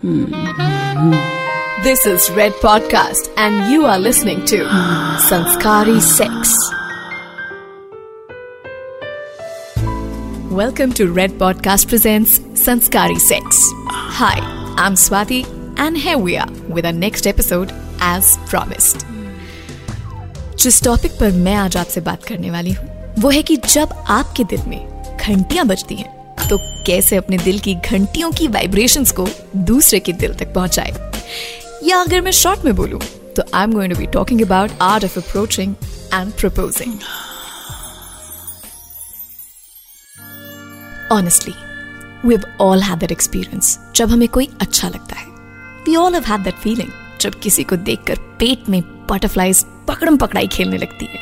This is Red Podcast, and you are listening to Sanskari Sex. Welcome to Red Podcast presents Sanskari Sex. Hi, I'm Swati, and here we are with our next episode as promised. जिस topic पर मैं आज आपसे बात करने वाली हूँ वो है कि जब आपके दिल में घंटियाँ बजती हैं तो कैसे अपने दिल की घंटियों की वाइब्रेशंस को दूसरे के दिल तक पहुँचाए? या अगर मैं शॉर्ट में बोलूँ तो I am going to be talking about art of approaching and proposing honestly we have all had that experience जब हमें कोई अच्छा लगता है। We all have had that feeling जब किसी को देखकर पेट में बटरफ्लाइज पकड़म पकड़ाई खेलने लगती है।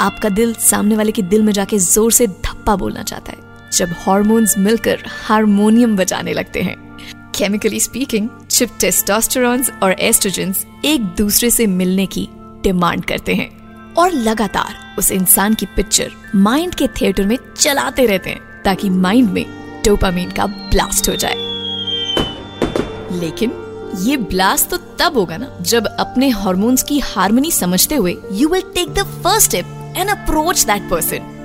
आपका दिल सामने वाले के दिल में जाके ज़ोर से धप्पा बोलना चाहता है। जब हॉर्मोन्स मिलकर हारमोनियम बजाने लगते हैं। केमिकली स्पीकिंग जब टेस्टोस्टेरॉन्स और एस्ट्रोजेंस एक दूसरे से मिलने की डिमांड करते हैं और लगातार उस इंसान की पिक्चर माइंड के थिएटर में चलाते रहते हैं ताकि माइंड में डोपामीन का ब्लास्ट हो जाए। लेकिन ये ब्लास्ट तो तब होगा ना जब अपने हार्मोन्स की हार्मनी समझते हुए you will take the first step and approach that person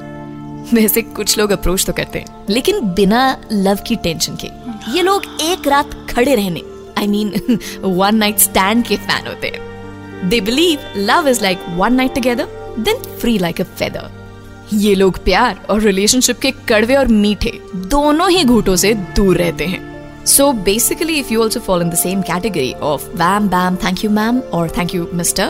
वैसे कुछ लोग अप्रोच तो करते हैं। लेकिन बिना लव की टेंशन के ये लोग एक रात खड़े रहने I mean one night stand के फ़ैन होते हैं। They believe love is like one night together then free like a feather ये लोग प्यार और रिलेशनशिप के कड़वे और मीठे दोनों ही घूटों से दूर रहते हैं। So basically, if you also fall in the same category of bam bam, thank you ma'am or thank you mister,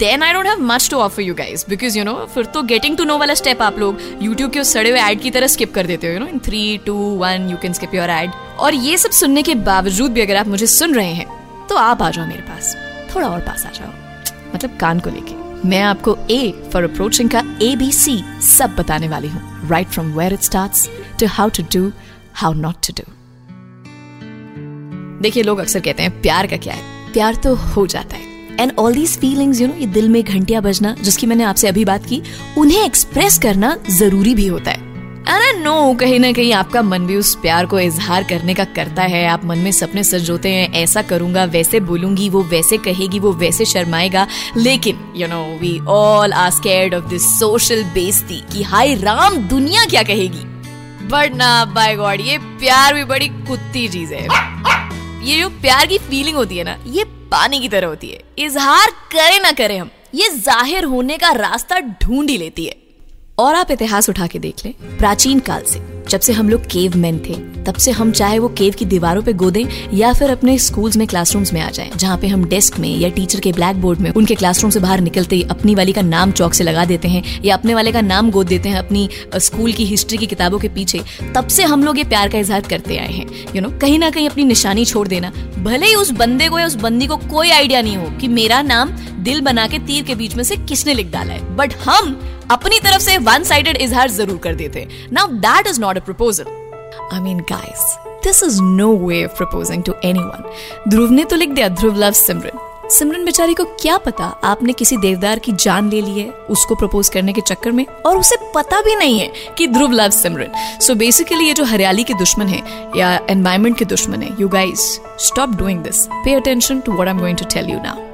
then I don't have much to offer you guys because, you know, फिर तो getting to know वाला step आप लोग YouTube के उस सड़े हुए ad की तरह skip कर देते हो, you know, in three, two, one, you can skip your ad. और ये सब सुनने के बावजूद भी अगर आप मुझे सुन रहे हैं तो आप आ जाओ मेरे पास, थोड़ा और पास आ जाओ मतलब कान को लेके। मैं आपको A फॉर अप्रोचिंग का ए बी सी सब बताने वाली हूँ right from where it starts to how to do how not to do देखिए, लोग अक्सर कहते हैं, प्यार का क्या है? प्यार तो हो जाता है। And all these feelings you know ये दिल में घंटियाँ बजना, जिसकी मैंने आपसे अभी बात की, उन्हें एक्सप्रेस करना ज़रूरी भी होता है। एंड नो कहीं ना कहीं आपका मन भी उस प्यार को इजहार करने का करता है। आप मन में सपने सजोते हैं, ऐसा करूँगा, वैसे बोलूँगी, वो वैसे कहेगी, वो वैसे शर्माएगा। लेकिन you know we all are scared of this social बेस्ती कि हाय, राम दुनिया क्या कहेगी? बट ना बाय गॉड ये प्यार भी बड़ी कुत्ती चीज़ है। ये जो प्यार की फीलिंग होती है ना, ये पानी की तरह होती है। इजहार करे ना करे हम। ये ज़ाहिर होने का रास्ता ढूंढ ही लेती है। और आप इतिहास उठा के देख लें प्राचीन काल से। जब से हम लोग केव मैन थे, तब से हम चाहे वो केव की दीवारों पे गोदें या फिर अपने स्कूल्स में क्लासरूम्स में आ जाएँ, जहाँ पे हम डेस्क में या टीचर के ब्लैक बोर्ड में उनके क्लासरूम से बाहर निकलते ही अपनी वाली का नाम चौक से लगा देते हैं या अपने वाले का नाम गोद देते हैं अपनी स्कूल की हिस्ट्री की किताबों के पीछे, तब से हम लोग ये प्यार का इजहार करते आए हैं। यू नो कहीं ना कहीं अपनी निशानी छोड़ देना, भले ही उस बंदे को या उस बंदी को कोई आइडिया नहीं हो कि मेरा नाम दिल बना के तीर के बीच में से किसने लिख डाला है बट हम अपनी तरफ़ से वन साइडेड इजहार ज़रूर कर देते। Now that is not a proposal I mean guys this is no way of proposing to anyone Dhruv ने तो लिख दिया, ध्रुव लव सिमरन सिमरन बेचारी को क्या पता, आपने किसी देवदार की जान ले ली है उसको प्रपोज करने के चक्कर में? और उसे पता भी नहीं है कि ध्रुव लव सिमरन सो बेसिकली ये जो हरियाली के दुश्मन है, या एनवायरमेंट के दुश्मन है you guys stop doing this pay attention to what I am going to tell you now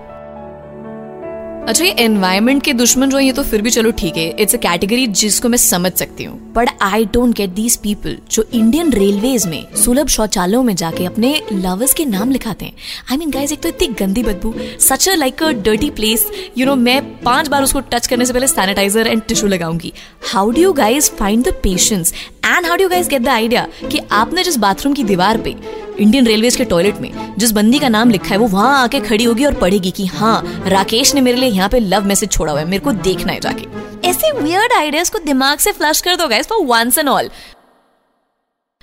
अच्छा ये एनवायरमेंट के दुश्मन जो है, ये तो फिर भी चलो ठीक है। इट्स अ कैटेगरी जिसको मैं समझ सकती हूँ। But I don't get these people जो इंडियन रेलवेज में, सुलभ शौचालयों में जाके अपने लवर्स के नाम लिखाते हैं। आई मीन गाइज़ एक तो इतनी गंदी बदबू such a like a dirty place you know मैं पाँच बार उसको टच करने से पहले sanitiser and tissue लगाऊँगी। How do you guys find the patience and how do guys get the idea कि आपने जिस बाथरूम की दीवार पे इंडियन रेलवेज के टॉयलेट में, जिस बंदी का नाम लिखा है, वो वहाँ आके खड़ी होगी और पढ़ेगी कि हाँ राकेश ने मेरे लिए यहाँ पे लव मैसेज छोड़ा हुआ है, मेरे को देखना है जाके। ऐसे वियर्ड आइडियाज़ को दिमाग से फ्लश कर दो guys for once and all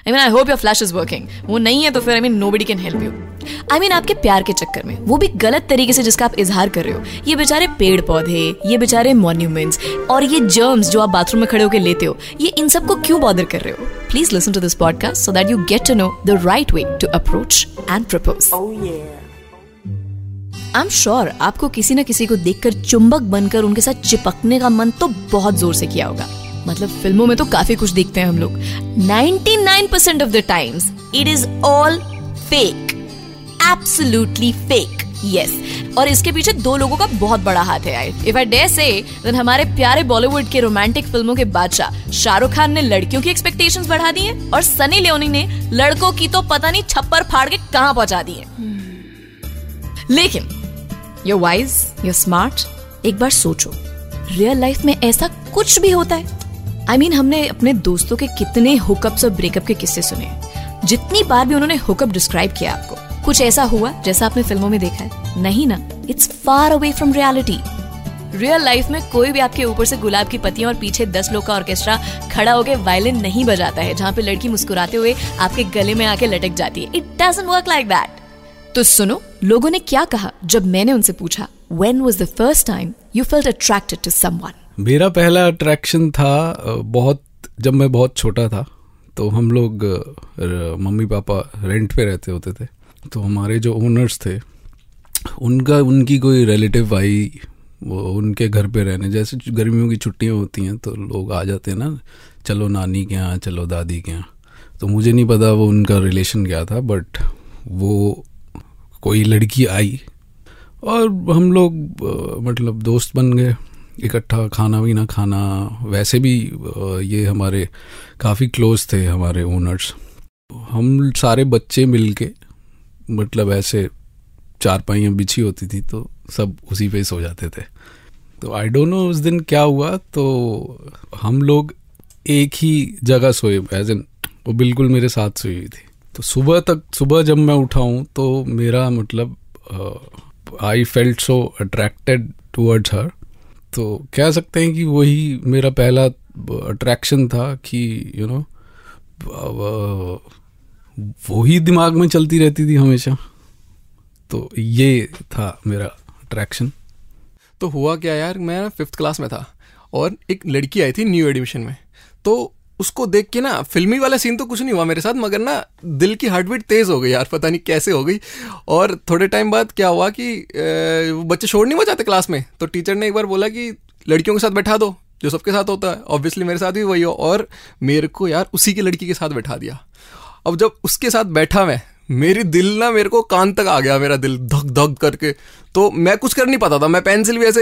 I mean I hope your flash is working वो नहीं है तो फिर I mean nobody can help you I mean आपके प्यार के चक्कर में। वो भी गलत तरीके से जिसका आप इजहार कर रहे हो। ये बेचारे पेड़ पौधे ये बेचारे मॉन्यूमेंट्स और ये जर्म्स जो आप बाथरूम में खड़े होकर लेते हो, ये इन सबको क्यों बॉदर कर रहे हो? Please listen to this podcast so that you get to know the right way to approach and propose I am sure आपको किसी न किसी को देखकर चुंबक बनकर उनके साथ चिपकने का मन तो बहुत ज़ोर से किया होगा। मतलब फ़िल्मों में तो काफ़ी कुछ देखते हैं हम लोग। 99% of the times it is all fake absolutely fake yes और इसके पीछे दो लोगों का बहुत बड़ा हाथ है if I dare say then हमारे प्यारे बॉलीवुड के रोमांटिक फ़िल्मों के बादशाह शाहरुख खान ने लड़कियों की एक्सपेक्टेशंस बढ़ा दी है और सनी लियोनी ने लड़कों की तो पता नहीं छप्पर फाड़ के कहाँ पहुँचा दी है। लेकिन यू वाइज यू स्मार्ट एक बार सोचो रियल लाइफ में ऐसा कुछ भी होता है। आई I मीन mean, हमने अपने दोस्तों के कितने हुकअप्स और ब्रेकअप के किस्से सुने जितनी बार भी उन्होंने हुकअप डिस्क्राइब किया आपको। कुछ ऐसा हुआ जैसा आपने फ़िल्मों में देखा है? नहीं ना। It's far away from reality real life में कोई भी आपके ऊपर से गुलाब की पत्तियाँ और पीछे दस लोग का ऑर्केस्ट्रा खड़ा होकर वायलिन नहीं बजाता है जहाँ पे लड़की मुस्कुराते हुए आपके गले में आके लटक जाती है। It doesn't work like that तो सुनो, लोगों ने क्या कहा जब मैंने उनसे पूछा when was the first time you felt attracted to someone मेरा पहला अट्रैक्शन था, बहुत, जब मैं बहुत छोटा था तो हम लोग मम्मी पापा रेंट पे रहते होते थे तो हमारे जो ओनर्स थे, उनका, उनकी कोई रिलेटिव आई, वो उनके घर पे रहने, जैसे गर्मियों की छुट्टियाँ होती हैं तो लोग आ जाते हैं ना, चलो नानी के यहाँ, चलो दादी के यहाँ। तो मुझे नहीं पता वो उनका रिलेशन क्या था बट वो कोई लड़की आई और हम लोग मतलब दोस्त बन गए, इकट्ठा खाना वीना खाना। वैसे भी ये हमारे काफ़ी क्लोज थे हमारे ओनर्स हम सारे बच्चे मिलके मतलब ऐसे चार पाइयाँ बिछी होती थी तो सब उसी पे सो जाते थे। तो आई डोंट नो उस दिन क्या हुआ तो हम लोग एक ही जगह सोए एज एन वो बिल्कुल मेरे साथ सोई हुई थी। तो सुबह तक सुबह जब मैं उठाऊं तो मेरा मतलब I felt so attracted towards her तो कह सकते हैं कि वही मेरा पहला अट्रैक्शन था कि यू नो know, वही दिमाग में चलती रहती थी हमेशा। तो ये था मेरा अट्रैक्शन तो हुआ क्या यार मैं फिफ्थ क्लास में था और एक लड़की आई थी न्यू एडमिशन में। तो उसको देख के ना, फिल्मी वाला सीन तो कुछ नहीं हुआ मेरे साथ, मगर ना, दिल की हार्ट बीट तेज हो गई यार, पता नहीं कैसे हो गई। और थोड़े टाइम बाद क्या हुआ कि बच्चे शोर नहीं बजाते क्लास में? तो टीचर ने एक बार बोला कि, लड़कियों के साथ बैठा दो, जो सबके साथ होता है। ऑब्वियसली मेरे साथ भी वही हो, और मेरे को यार उसी की लड़की के साथ बैठा दिया। अब जब उसके साथ बैठा मैं मेरी दिल ना मेरे को कान तक आ गया मेरा दिल धक धक करके। तो मैं कुछ कर नहीं पाता था। मैं पेंसिल भी ऐसे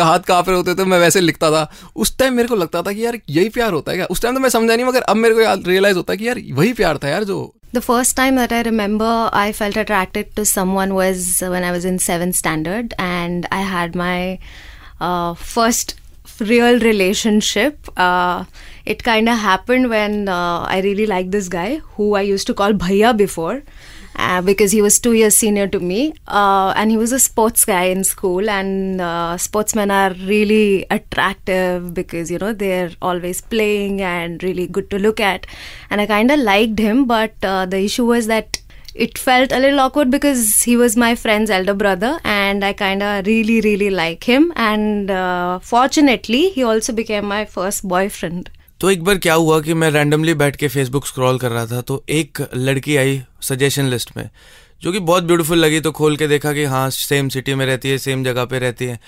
हाथ काँप रहे होते थे मैं वैसे लिखता था। उस टाइम मेरे को लगता था कि यार यही प्यार होता है क्या? उस टाइम तो मैं समझा नहीं मगर अब मेरे को रियलाइज़ होता है कि यार वही प्यार था यार जो The first time that remember I felt attracted to someone was when I was in seventh standard and I had my uh, first real relationship. Uh, it kind of happened when uh, I really liked this guy who I used to call Bhaiya before. Uh, because he was two years senior to me, uh, and he was a sports guy in school. And uh, sportsmen are really attractive because you know they're always playing and really good to look at. And I kind of liked him, but uh, the issue was that it felt a little awkward because he was my friend's elder brother and I kind of really, really like him. And uh, fortunately, he also became my first boyfriend. तो एक बार क्या हुआ कि मैं randomly बैठ के Facebook scroll कर रहा था तो एक लड़की आई सजेशन लिस्ट में जो कि बहुत ब्यूटीफुल लगी तो खोल के देखा कि हाँ सेम सिटी में रहती है सेम जगह पे रहती है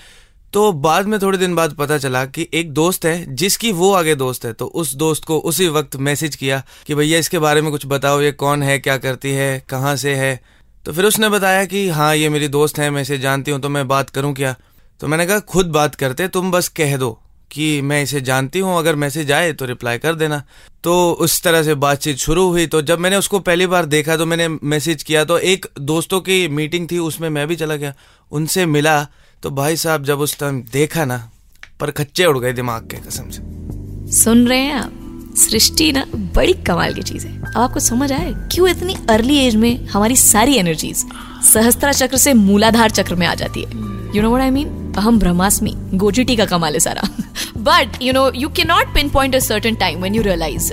तो बाद में थोड़े दिन बाद पता चला कि एक दोस्त है, जिसकी वो आगे दोस्त है। तो उस दोस्त को उसी वक्त मैसेज किया कि भैया, इसके बारे में कुछ बताओ, ये कौन है, क्या करती है, कहाँ से है? तो फिर उसने बताया कि हाँ ये मेरी दोस्त है, मैं इसे जानती हूँ तो मैं बात करूँ क्या? तो मैंने कहा, खुद बात करते, तुम बस कह दो कि मैं इसे जानती हूँ, अगर मैसेज आए तो रिप्लाई कर देना। तो उस तरह से बातचीत शुरू हुई। तो जब मैंने उसको पहली बार देखा तो मैंने मैसेज किया तो एक दोस्तों की मीटिंग थी, उसमें मैं भी चला गया। उनसे मिला तो भाई साहब, जब उस टाइम देखा ना, पर खच्चे उड़ गए दिमाग के कसम से। सुन रहे हैं आप? सृष्टि ना बड़ी कमाल की चीज़ है। अब आपको समझ आए क्यों इतनी अर्ली एज में हमारी सारी एनर्जीज सहस्त्रा चक्र से मूलाधार चक्र में आ जाती है? You know what I mean अहम ब्रह्मास्मि, गोजीटी का कमाल है सारा। But you know you can't pinpoint a certain time when you realise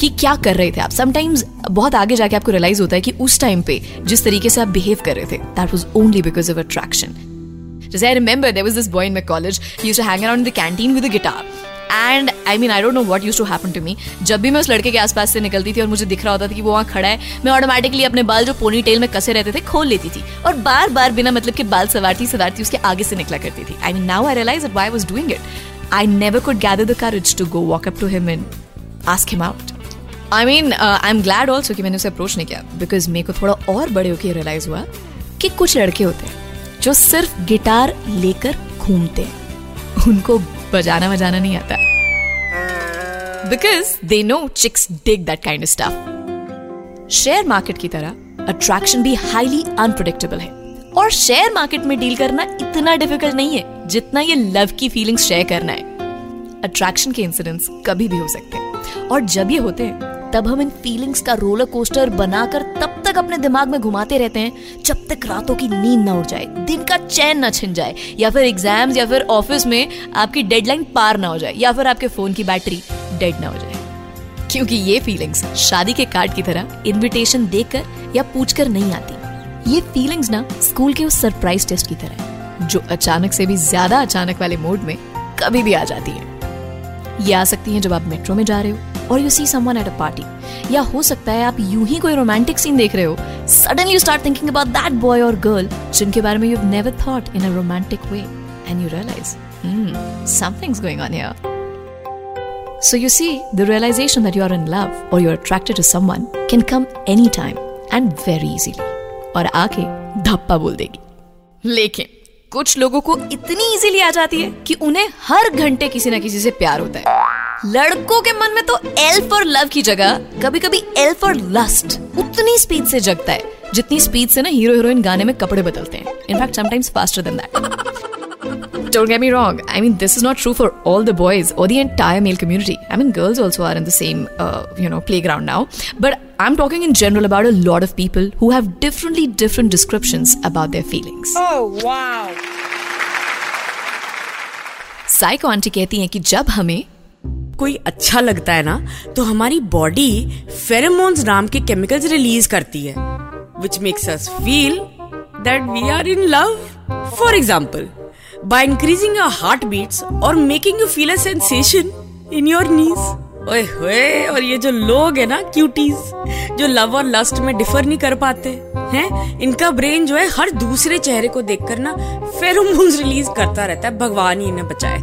कि क्या कर रहे थे आप। समटाइम्स बहुत आगे जाके आपको रियलाइज़ होता है कि उस टाइम पे जिस तरीके से आप बिहेव कर रहे थे that was only because of attraction Just I remember there was this boy in my college. He used to hang around in the canteen with a guitar. And I mean I don't know what used to happen to me जब भी मैं उस लड़के के आसपास से निकलती थी और मुझे दिख रहा होता था कि वो वहाँ खड़ा है, मैं ऑटोमेटिकली अपने बाल जो पोनी टेल में कसे रहते थे खोल लेती थी। और बार बार बिना मतलब के बाल सवारती सवारती उसके आगे से निकला करती थी। I mean now I realise why was doing it I never could gather the courage to go walk up to him in ask him out I mean I am glad also कि मैंने उसे approach नहीं किया because मेरे को थोड़ा और बड़े होकर रियलाइज़ हुआ कि कुछ लड़के होते हैं। जो सिर्फ़ गिटार लेकर घूमते हैं। उनको बजाना बजाना नहीं आता। Because they no chicks dig that kind stuff share market की तरह अट्रैक्शन भी हाईली अनप्रिडिक्टेबल है। और शेयर मार्केट में डील करना इतना डिफ़िकल्ट नहीं है, जितना ये लव की फीलिंग्स शेयर करना है। अट्रैक्शन के इंसिडेंट्स कभी भी हो सकते हैं। और जब ये होते हैं तब हम इन फीलिंग्स का रोलर कोस्टर बनाकर तब तक अपने दिमाग में घुमाते रहते हैं, जब तक रातों की नींद ना उड़ जाए, दिन का चैन ना छिन जाए, या फिर एग्ज़ाम्स या फिर ऑफ़िस में आपकी डेडलाइन पार ना हो जाए, या फिर आपके फ़ोन की बैटरी डेड ना हो जाए। क्योंकि ये फीलिंग्स शादी के कार्ड की तरह इनविटेशन देकर या पूछकर नहीं आती। ये फीलिंग्स ना स्कूल के उस सरप्राइज़ टेस्ट की तरह जो अचानक से भी ज़्यादा अचानक वाले मोड में कभी भी आ जाती है। ये आ सकती है जब आप मेट्रो में जा रहे हो। और you see someone at a party या हो सकता है आप यूँ ही कोई रोमांटिक सीन देख रहे हो. Suddenly you start thinking about that boy और गर्ल जिनके बारे में you never thought in a romantic way and you realise something's going on here So you see, the realization that you are in love or you're attracted to someone can come anytime and very easily. और आके धप्पा बोल देगी। लेकिन कुछ लोगों को इतनी easily आ जाती है कि उन्हें हर घंटे किसी ना किसी से प्यार होता है। लड़कों के मन में तो एल फॉर लव की जगह कभी कभी एल फॉर लस्ट उतनी स्पीड से जगता है जितनी स्पीड से ना हीरो हीरोइन गाने में कपड़े बदलते हैं in fact sometimes faster than that Don't get me wrong. I mean, this is not true for all the boys or the entire male community. I mean, girls also are in the same, uh, you know, playground now. But I'm talking in general about a lot of people who have differently different descriptions about their feelings. Oh, wow. Psycho aunty कहती हैं कि जब हमें कोई अच्छा लगता है ना तो हमारी बॉडी फेरोमोन्स नाम के केमिकल्स रिलीज़ करती है which makes us feel that we are in love for example by increasing your heartbeats or making you feel a sensation in your knees. ओए होए, और ये जो लोग है ना क्यूटीज जो लव और लस्ट में डिफर नहीं कर पाते, हैं? इनका ब्रेन जो है, हर दूसरे चेहरे को देखकर ना फेरोमोन्स रिलीज़ करता रहता है, भगवान ही इन्हें बचाए।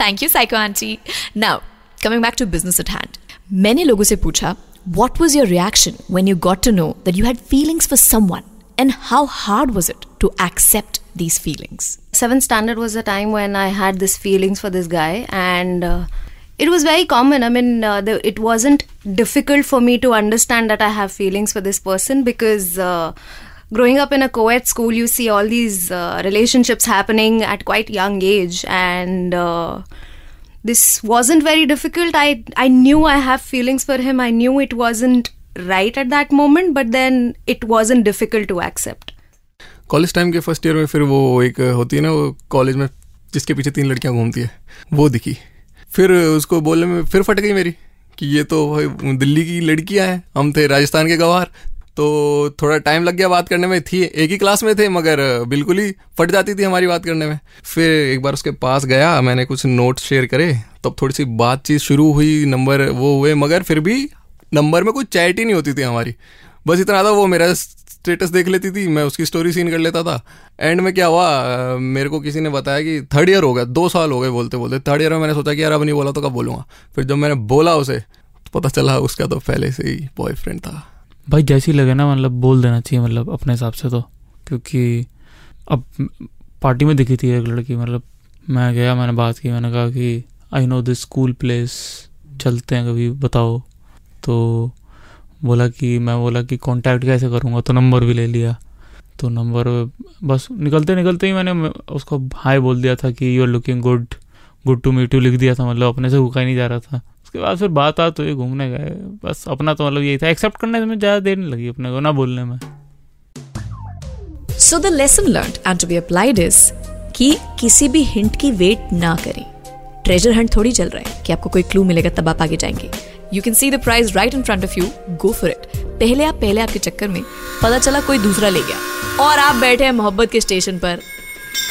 Thank you psycho aunty now coming back to business at hand मैंने लोगों से पूछा what was your reaction when you got to know that you had feelings for someone and how hard was it to accept these feelings seventh standard was the time when I had these feelings for this guy, and uh, it was very common. I mean, uh, the, it wasn't difficult for me to understand that I have feelings for this person because. Uh, growing up in a co-ed school you see all these uh, relationships happening at quite young age and uh, this wasn't very difficult i i knew i have feelings for him i knew it wasn't right at that moment but then it wasn't difficult to accept college time के first year में फिर वो एक होती है ना वो college में जिसके पीछे तीन लड़कियाँ घूमती है वो दिखी फिर उसको बोलने में फिर फट गई मेरी कि ये तो भाई दिल्ली की लड़कियाँ हैं हम थे राजस्थान के गवार तो थोड़ा टाइम लग गया बात करने में। थी, एक ही क्लास में थे, मगर बिल्कुल ही फट जाती थी हमारी बात करने में। फिर एक बार उसके पास गया, मैंने कुछ नोट्स शेयर करे, तब थोड़ी सी बातचीत शुरू हुई नंबर वो हुए, मगर फिर भी नंबर में कोई चैट ही नहीं होती थी हमारी। बस इतना था, वो मेरा स्टेटस देख लेती थी, मैं उसकी स्टोरी सीन कर लेता था। एंड में क्या हुआ मेरे को किसी ने बताया कि थर्ड ईयर हो गया, दो साल हो गए बोलते बोलते। थर्ड ईयर में मैंने सोचा कि यार अब नहीं बोला तो कब बोलूँगा। फिर जब मैंने बोला उसे तो पता चला उसका तो पहले से ही बॉयफ्रेंड था। भाई जैसी लगे ना मतलब बोल देना चाहिए मतलब अपने हिसाब से तो। क्योंकि अब पार्टी में दिखी थी एक लड़की मतलब मैं गया, मैंने बात की, मैंने कहा कि I know this school place चलते हैं कभी, बताओ। तो बोला कि, मैं बोला कि कांटेक्ट कैसे करूँगा? तो नंबर भी ले लिया। तो नंबर बस निकलते निकलते ही मैंने उसको हाई बोल दिया था कि you are looking good good to meet you लिख दिया था मतलब अपने से रुका ही नहीं जा रहा था। उसके बाद फिर बात आ तो ये घूमने गए। बस अपना तो मतलब यही था। एक्सेप्ट करने में ज़्यादा देर नहीं लगी अपने को, ना बोलने में। So the lesson learn and to be applied is कि किसी भी हिंट की वेट ना करें। ट्रेजर हंट थोड़ी चल रहा है कि आपको कोई क्लू मिलेगा तब आप आगे जाएँगे। You can see the prize right in front of you go for it पहले आप, पहले आपके चक्कर में पता चला कोई दूसरा ले गया। और आप बैठे हैं मोहब्बत के स्टेशन पर।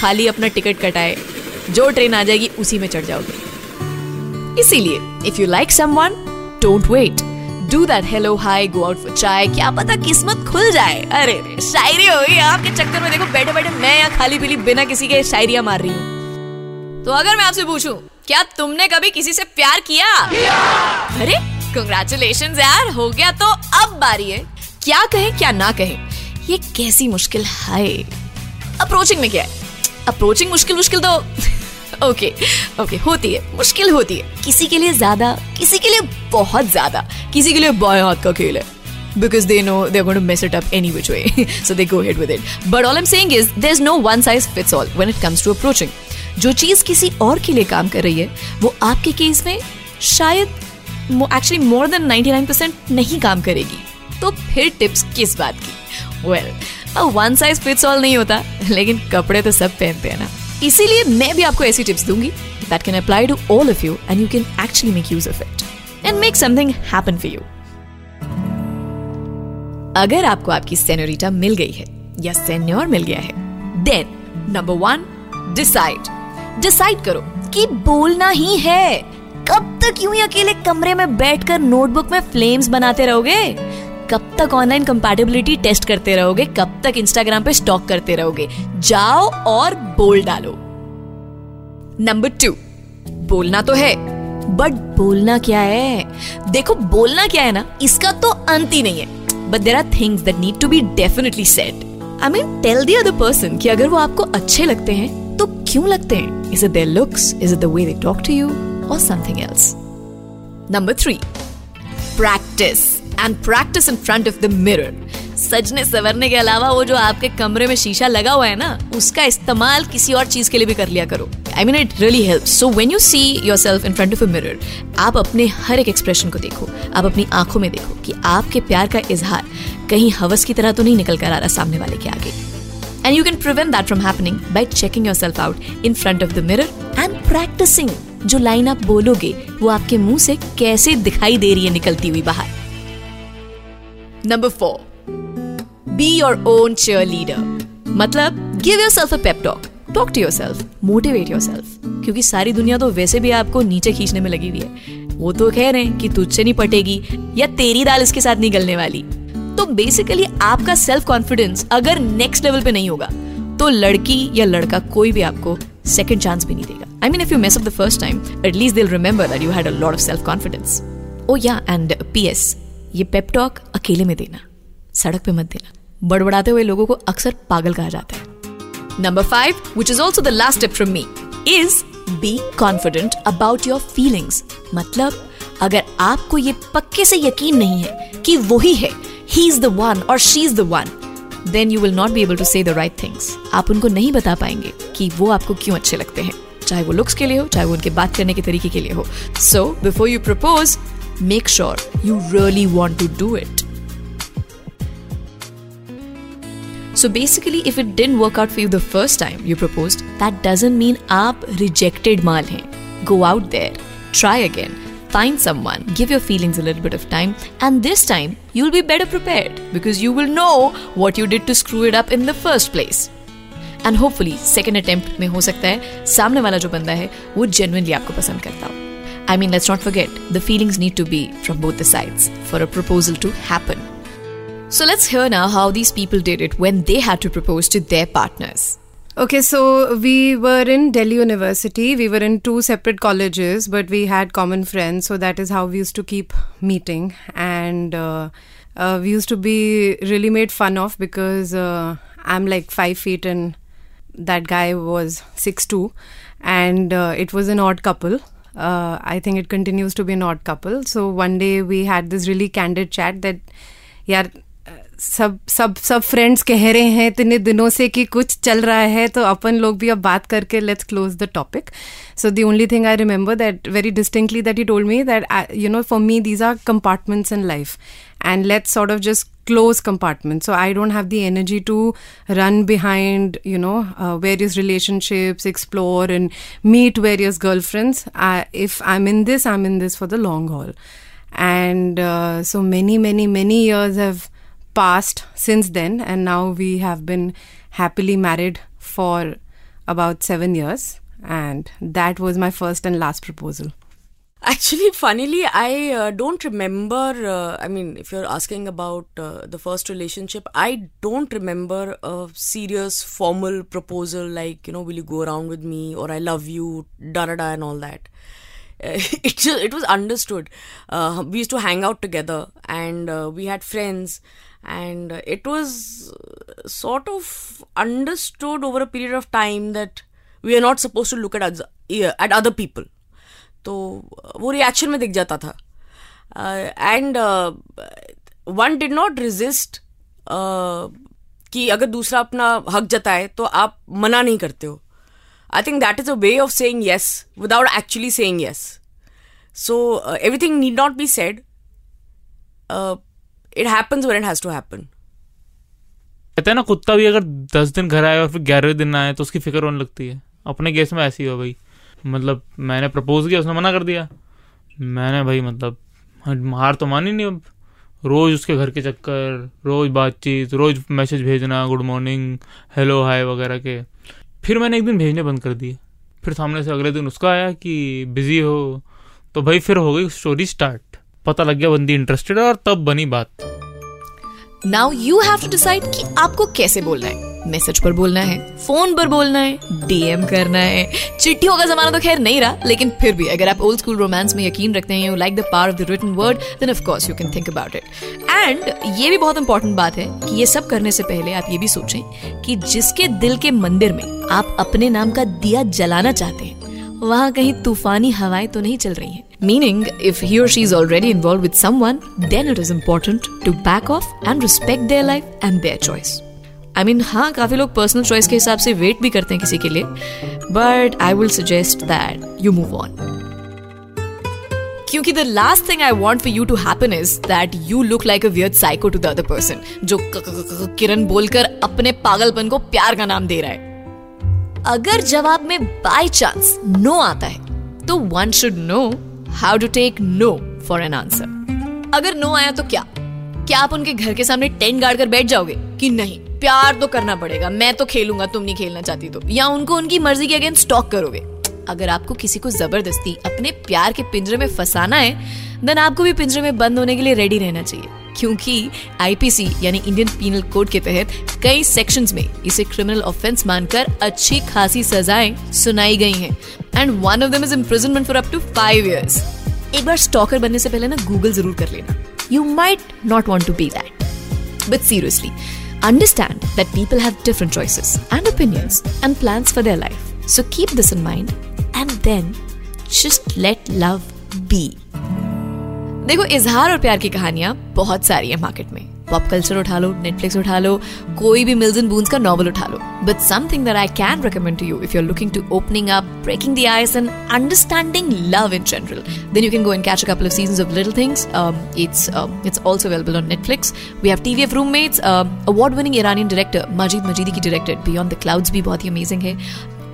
खाली अपना टिकट कटाए। जो ट्रेन आ जाएगी, उसी में चढ़ जाओगे। इसीलिए if you like someone don't wait do that hello hi go out for chai क्या पता किस्मत खुल जाए। अरे शायरी हो गई, आपके चक्कर में देखो, बैठे बैठे मैं या खाली पीली बिना किसी के शायरिया मार रही हूँ। तो अगर मैं आपसे पूछूँ, क्या तुमने कभी किसी से प्यार किया? अरे कंग्रेचुलेशन यार, हो गया तो अब बारी है। क्या कहें, क्या ना कहें, ये कैसी मुश्किल है अप्रोचिंग में क्या है? अप्रोचिंग मुश्किल मुश्किल तो ओके ओके होती है, मुश्किल होती है किसी के लिए ज़्यादा, किसी के लिए बहुत ज़्यादा, किसी के लिए बाएँ हाथ का खेल है because they know they're going to mess it up any which way. so they go ahead with it. But all I'm saying is, there's no one size fits all when it comes to approaching. जो चीज़ किसी और के लिए काम कर रही है, वो आपके केस में शायद एक्चुअली मोर देन 99% नहीं काम करेगी तो फिर टिप्स किस बात की well one size fits all नहीं होता, लेकिन कपड़े तो सब पहनते हैं ना इसीलिए मैं भी आपको ऐसी टिप्स दूँगी that can apply to all of you and you can actually make use of it and make something happen for you अगर आपको आपकी सेनोरिटा मिल गई है या सेन्योर मिल गया है then number one decide decide करो कि बोलना ही है। कब तक यूँ अकेले कमरे में बैठकर नोटबुक में फ्लेम्स बनाते रहोगे? कब तक ऑनलाइन कंपैटिबिलिटी टेस्ट करते रहोगे, कब तक इंस्टाग्राम पे स्टॉक करते रहोगे? जाओ और बोल डालो। नंबर टू बोलना तो है बट बोलना क्या है? देखो, बोलना क्या है ना, इसका तो अंत ही नहीं है but there are things that need to be definitely said I mean tell the other person कि अगर वो आपको अच्छे लगते हैं तो क्यों लगते हैं? Is it their looks is it the way they talk to you और something else number three practice and practice in front of the mirror सजने सवरने के अलावा वो जो आपके कमरे में शीशा लगा हुआ है ना, उसका इस्तेमाल किसी और चीज़ के लिए भी कर लिया करो। I mean it really help so when you see yourself in front of a mirror आप अपने हर एक एक्सप्रेशन को देखो। आप अपनी आँखों में देखो कि आपके प्यार का इजहार कहीं हवस की तरह तो नहीं निकल कर आ रहा सामने वाले के आगे। And you can prevent that from happening by checking yourself out in front of the mirror and practicing जो लाइन आप बोलोगे, वो आपके मुँह से कैसे दिखाई दे रही है निकलती हुई बाहर। Number four be your own cheerleader मतलब give yourself a pep talk to yourself motivate yourself क्योंकि सारी दुनिया तो वैसे भी आपको नीचे खींचने में लगी हुई है। वो तो कह रहे हैं कि तुझसे नहीं पटेगी या तेरी दाल इसके साथ नहीं गलने वाली। तो बेसिकली आपका सेल्फ कॉन्फिडेंस अगर नेक्स्ट लेवल पे नहीं होगा तो लड़की या लड़का कोई भी आपको सेकंड चांस भी नहीं देगा। I mean if you mess up the first time at least they'll remember that you had a lot of self confidence oh yeah and PS ये पेप टॉक अकेले में देना, सड़क पे मत देना। बड़बड़ाते हुए लोगों को अक्सर पागल कहा जाता है। Number five which is also the last tip from me is be confident about your feelings मतलब अगर आपको ये पक्के से यकीन नहीं है कि वही है ही इज़ द वन और she is the one then you will not be able to say the right things आप उनको नहीं बता पाएँगे कि वो आपको क्यों अच्छे लगते हैं, चाहे वो लुक्स के लिए हो, चाहे वो उनके बात करने के तरीके के लिए हो। So before you propose Make sure you really want to do it So basically, if it didn't work out for you the first time you proposed, that doesn't mean aap rejected maal hain. Go out there, try again, find someone, give your feelings a little bit of time, and this time you'll be better prepared because you will know what you did to screw it up in the first place. And hopefully second attempt में हो सकता है सामने वाला जो बंदा है वो जेनुअनली आपको पसंद करता हो I mean, let's not forget, the feelings need to be from both the sides for a proposal to happen. So let's hear now how these people did it when they had to propose to their partners. Okay, so we were in Delhi University. We were in two separate colleges, but we had common friends. So that is how we used to keep meeting. And uh, uh, we used to be really made fun of because uh, I'm like five feet and that guy was six two, and uh, it was an odd couple Uh, I think it continues to be an odd couple. So one day we had this really candid chat that, yeah, सब सब सब friends कह रहे हैं इतने दिनों से कि कुछ चल रहा है तो अपन लोग भी अब बात करके let's close the topic so the only thing I remember that very distinctly that you told me that you know for me these are compartments in life and let's sort of just close compartments so i don't have the energy to run behind you know uh, various relationships explore and meet various girlfriends if i'm in this i'm in this for the long haul and uh, so many many many years have passed since then, and now we have been happily married for about seven years. And that was my first and last proposal. Actually, funnily, I uh, don't remember. Uh, I mean, if you're asking about uh, the first relationship, I don't remember a serious formal proposal like, you know, will you go around with me or I love you, da da da, and all that. it just, it was understood. Uh, we used to hang out together and uh, we had friends and it was sort of understood over a period of time that we are not supposed to look at at other people तो वो reaction में दिख जाता था। And one did not resist कि अगर दूसरा अपना हक जताए तो आप मना नहीं करते हो। I think that is a way of saying yes without actually saying yes so everything need not be said it happens when it has to happen कहते हैं ना, कुत्ता भी अगर दस दिन घर आए और फिर ग्यारहवें दिन आए तो उसकी फ़िक्र होने लगती है। अपने केस में ऐसी हो भाई। मतलब मैंने प्रपोज किया, उसने मना कर दिया। मैंने भाई मतलब हार तो मानी नहीं अब। रोज़ उसके घर के चक्कर, रोज़ बातचीत, रोज़ मैसेज भेजना गुड मॉर्निंग हेलो हाय वगैरह के। फिर मैंने एक दिन भेजने बंद कर दिए। फिर सामने से अगले दिन उसका आया कि, बिज़ी हो। तो भाई फिर हो गई स्टोरी स्टार्ट पता लग गया बंदी इंटरेस्टेड है और तब बनी बात। Now you have to decide कि आपको कैसे बोलना है। मैसेज पर बोलना है फ़ोन पर बोलना है डीएम करना है। चिट्ठियों का जमाना तो खैर नहीं रहा लेकिन फिर भी अगर आप ओल्ड स्कूल रोमांस में यकीन रखते हैं you like the power of the written word then of course you can think about it and ये भी बहुत इंपॉर्टेंट बात है कि ये सब करने से पहले आप ये भी सोचें कि जिसके दिल के मंदिर में आप अपने नाम का दिया जलाना चाहते हैं वहाँ कहीं तूफानी हवाएँ तो नहीं चल रही हैं। Meaning, if he or she is already involved with someone, then it is important to back off and respect their life and their choice. I mean हाँ काफ़ी लोग पर्सनल चॉइस के हिसाब से वेट भी करते हैं किसी के लिए but I will suggest that you move on क्योंकि the last thing I want for you to happen is that you look like a weird psycho to the other person जो किरण बोलकर अपने पागलपन को प्यार का नाम दे रहा है। अगर जवाब में बाय चांस नो आता है तो one should know how to take no for an answer अगर नो आया तो क्या? क्या आप उनके घर के सामने टेंट गाड़ कर बैठ जाओगे कि नहीं? प्यार तो करना पड़ेगा। मैं तो खेलूँगा, तुम नहीं खेलना चाहती तो। या उनको उनकी मर्ज़ी के अगेंस्ट स्टॉक करोगे। अगर आपको किसी को ज़बरदस्ती अपने प्यार के पिंजरे में फंसाना है देन आपको भी पिंजरे में बंद होने के लिए रेडी रहना चाहिए। क्योंकि आईपीसी यानी इंडियन पीनल कोड के तहत कई सेक्शंस में इसे क्रिमिनल ऑफेंस मानकर अच्छी खासी सजाएँ सुनाई गई हैं। And one of them is imprisonment for up to five years एक बार स्टॉकर बनने से पहले ना गूगल ज़रूर कर लेना। You might not want to be that but seriously Understand that people have different choices and opinions and plans for their life. So keep this in mind and then just let love be. देखो इजहार और प्यार की कहानियां बहुत सारी है market में पॉप कल्चर उठा लो नेटफ्लिक्स उठा लो, कोई भी मिल्स एंड बूंस का नॉवल उठा लो। But something that I can recommend to you if you are looking to opening up breaking the ice and understanding love in general then you can go and catch a couple of seasons of little things it's it's also available on Netflix we have TVF roommates award winning Iranian director Majid Majidi की director beyond the clouds भी बहुत ही amazing है।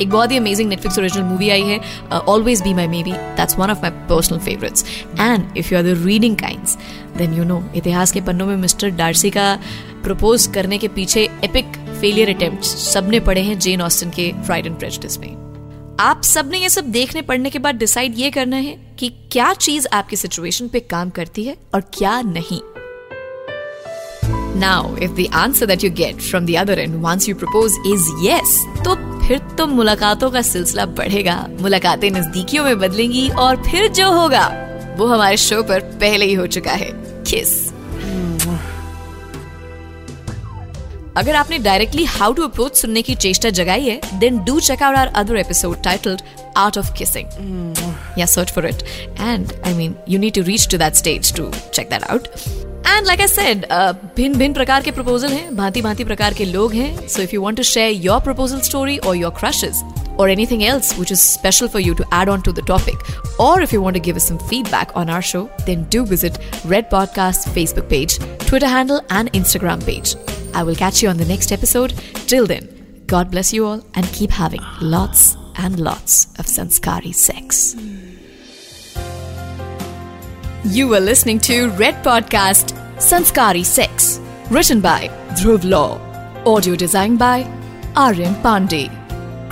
एक बहुत ही amazing Netflix original movie आई है always be my maybe that's one of my personal favourites and if you are the reading kinds then you know इतिहास के पन्नों में मिस्टर डार्सी का प्रपोज करने के पीछे एपिक फेलियर अटेम्प्ट सबने पढ़े हैं जेन ऑस्टन के फ्राइड एंड प्रेजडिस में। आप सबने ये सब देखने पढ़ने के बाद डिसाइड ये करना है कि क्या चीज़ आपकी सिचुएशन पे काम करती है और क्या नहीं। Now if the answer that you get from the other end once you propose is yes, तो फिर तो मुलाकातों का सिलसिला बढ़ेगा मुलाकातें नजदीकियों में बदलेंगी और फिर जो होगा। वो हमारे शो पर पहले ही हो चुका है। किस अगर आपने डायरेक्टली हाउ टू अप्रोच सुनने की चेष्टा जगाई है then do check out our other episode titled art of kissing या search for it and I mean you need to reach to that stage to check that out and like I said भिन्न भिन्न प्रकार के proposal हैं, भांति भांति प्रकार के लोग हैं। So if you want to share your proposal story और your crushes or anything else which is special for you to add on to the topic, or if you want to give us some feedback on our show, then do visit Red Podcast's Facebook page, Twitter handle, and Instagram page. I will catch you on the next episode. Till then, God bless you all and keep having lots and lots of sanskari sex. You were listening to Red Podcast Sanskari Sex, written by Dhruv Law, audio designed by Aryan Pandey,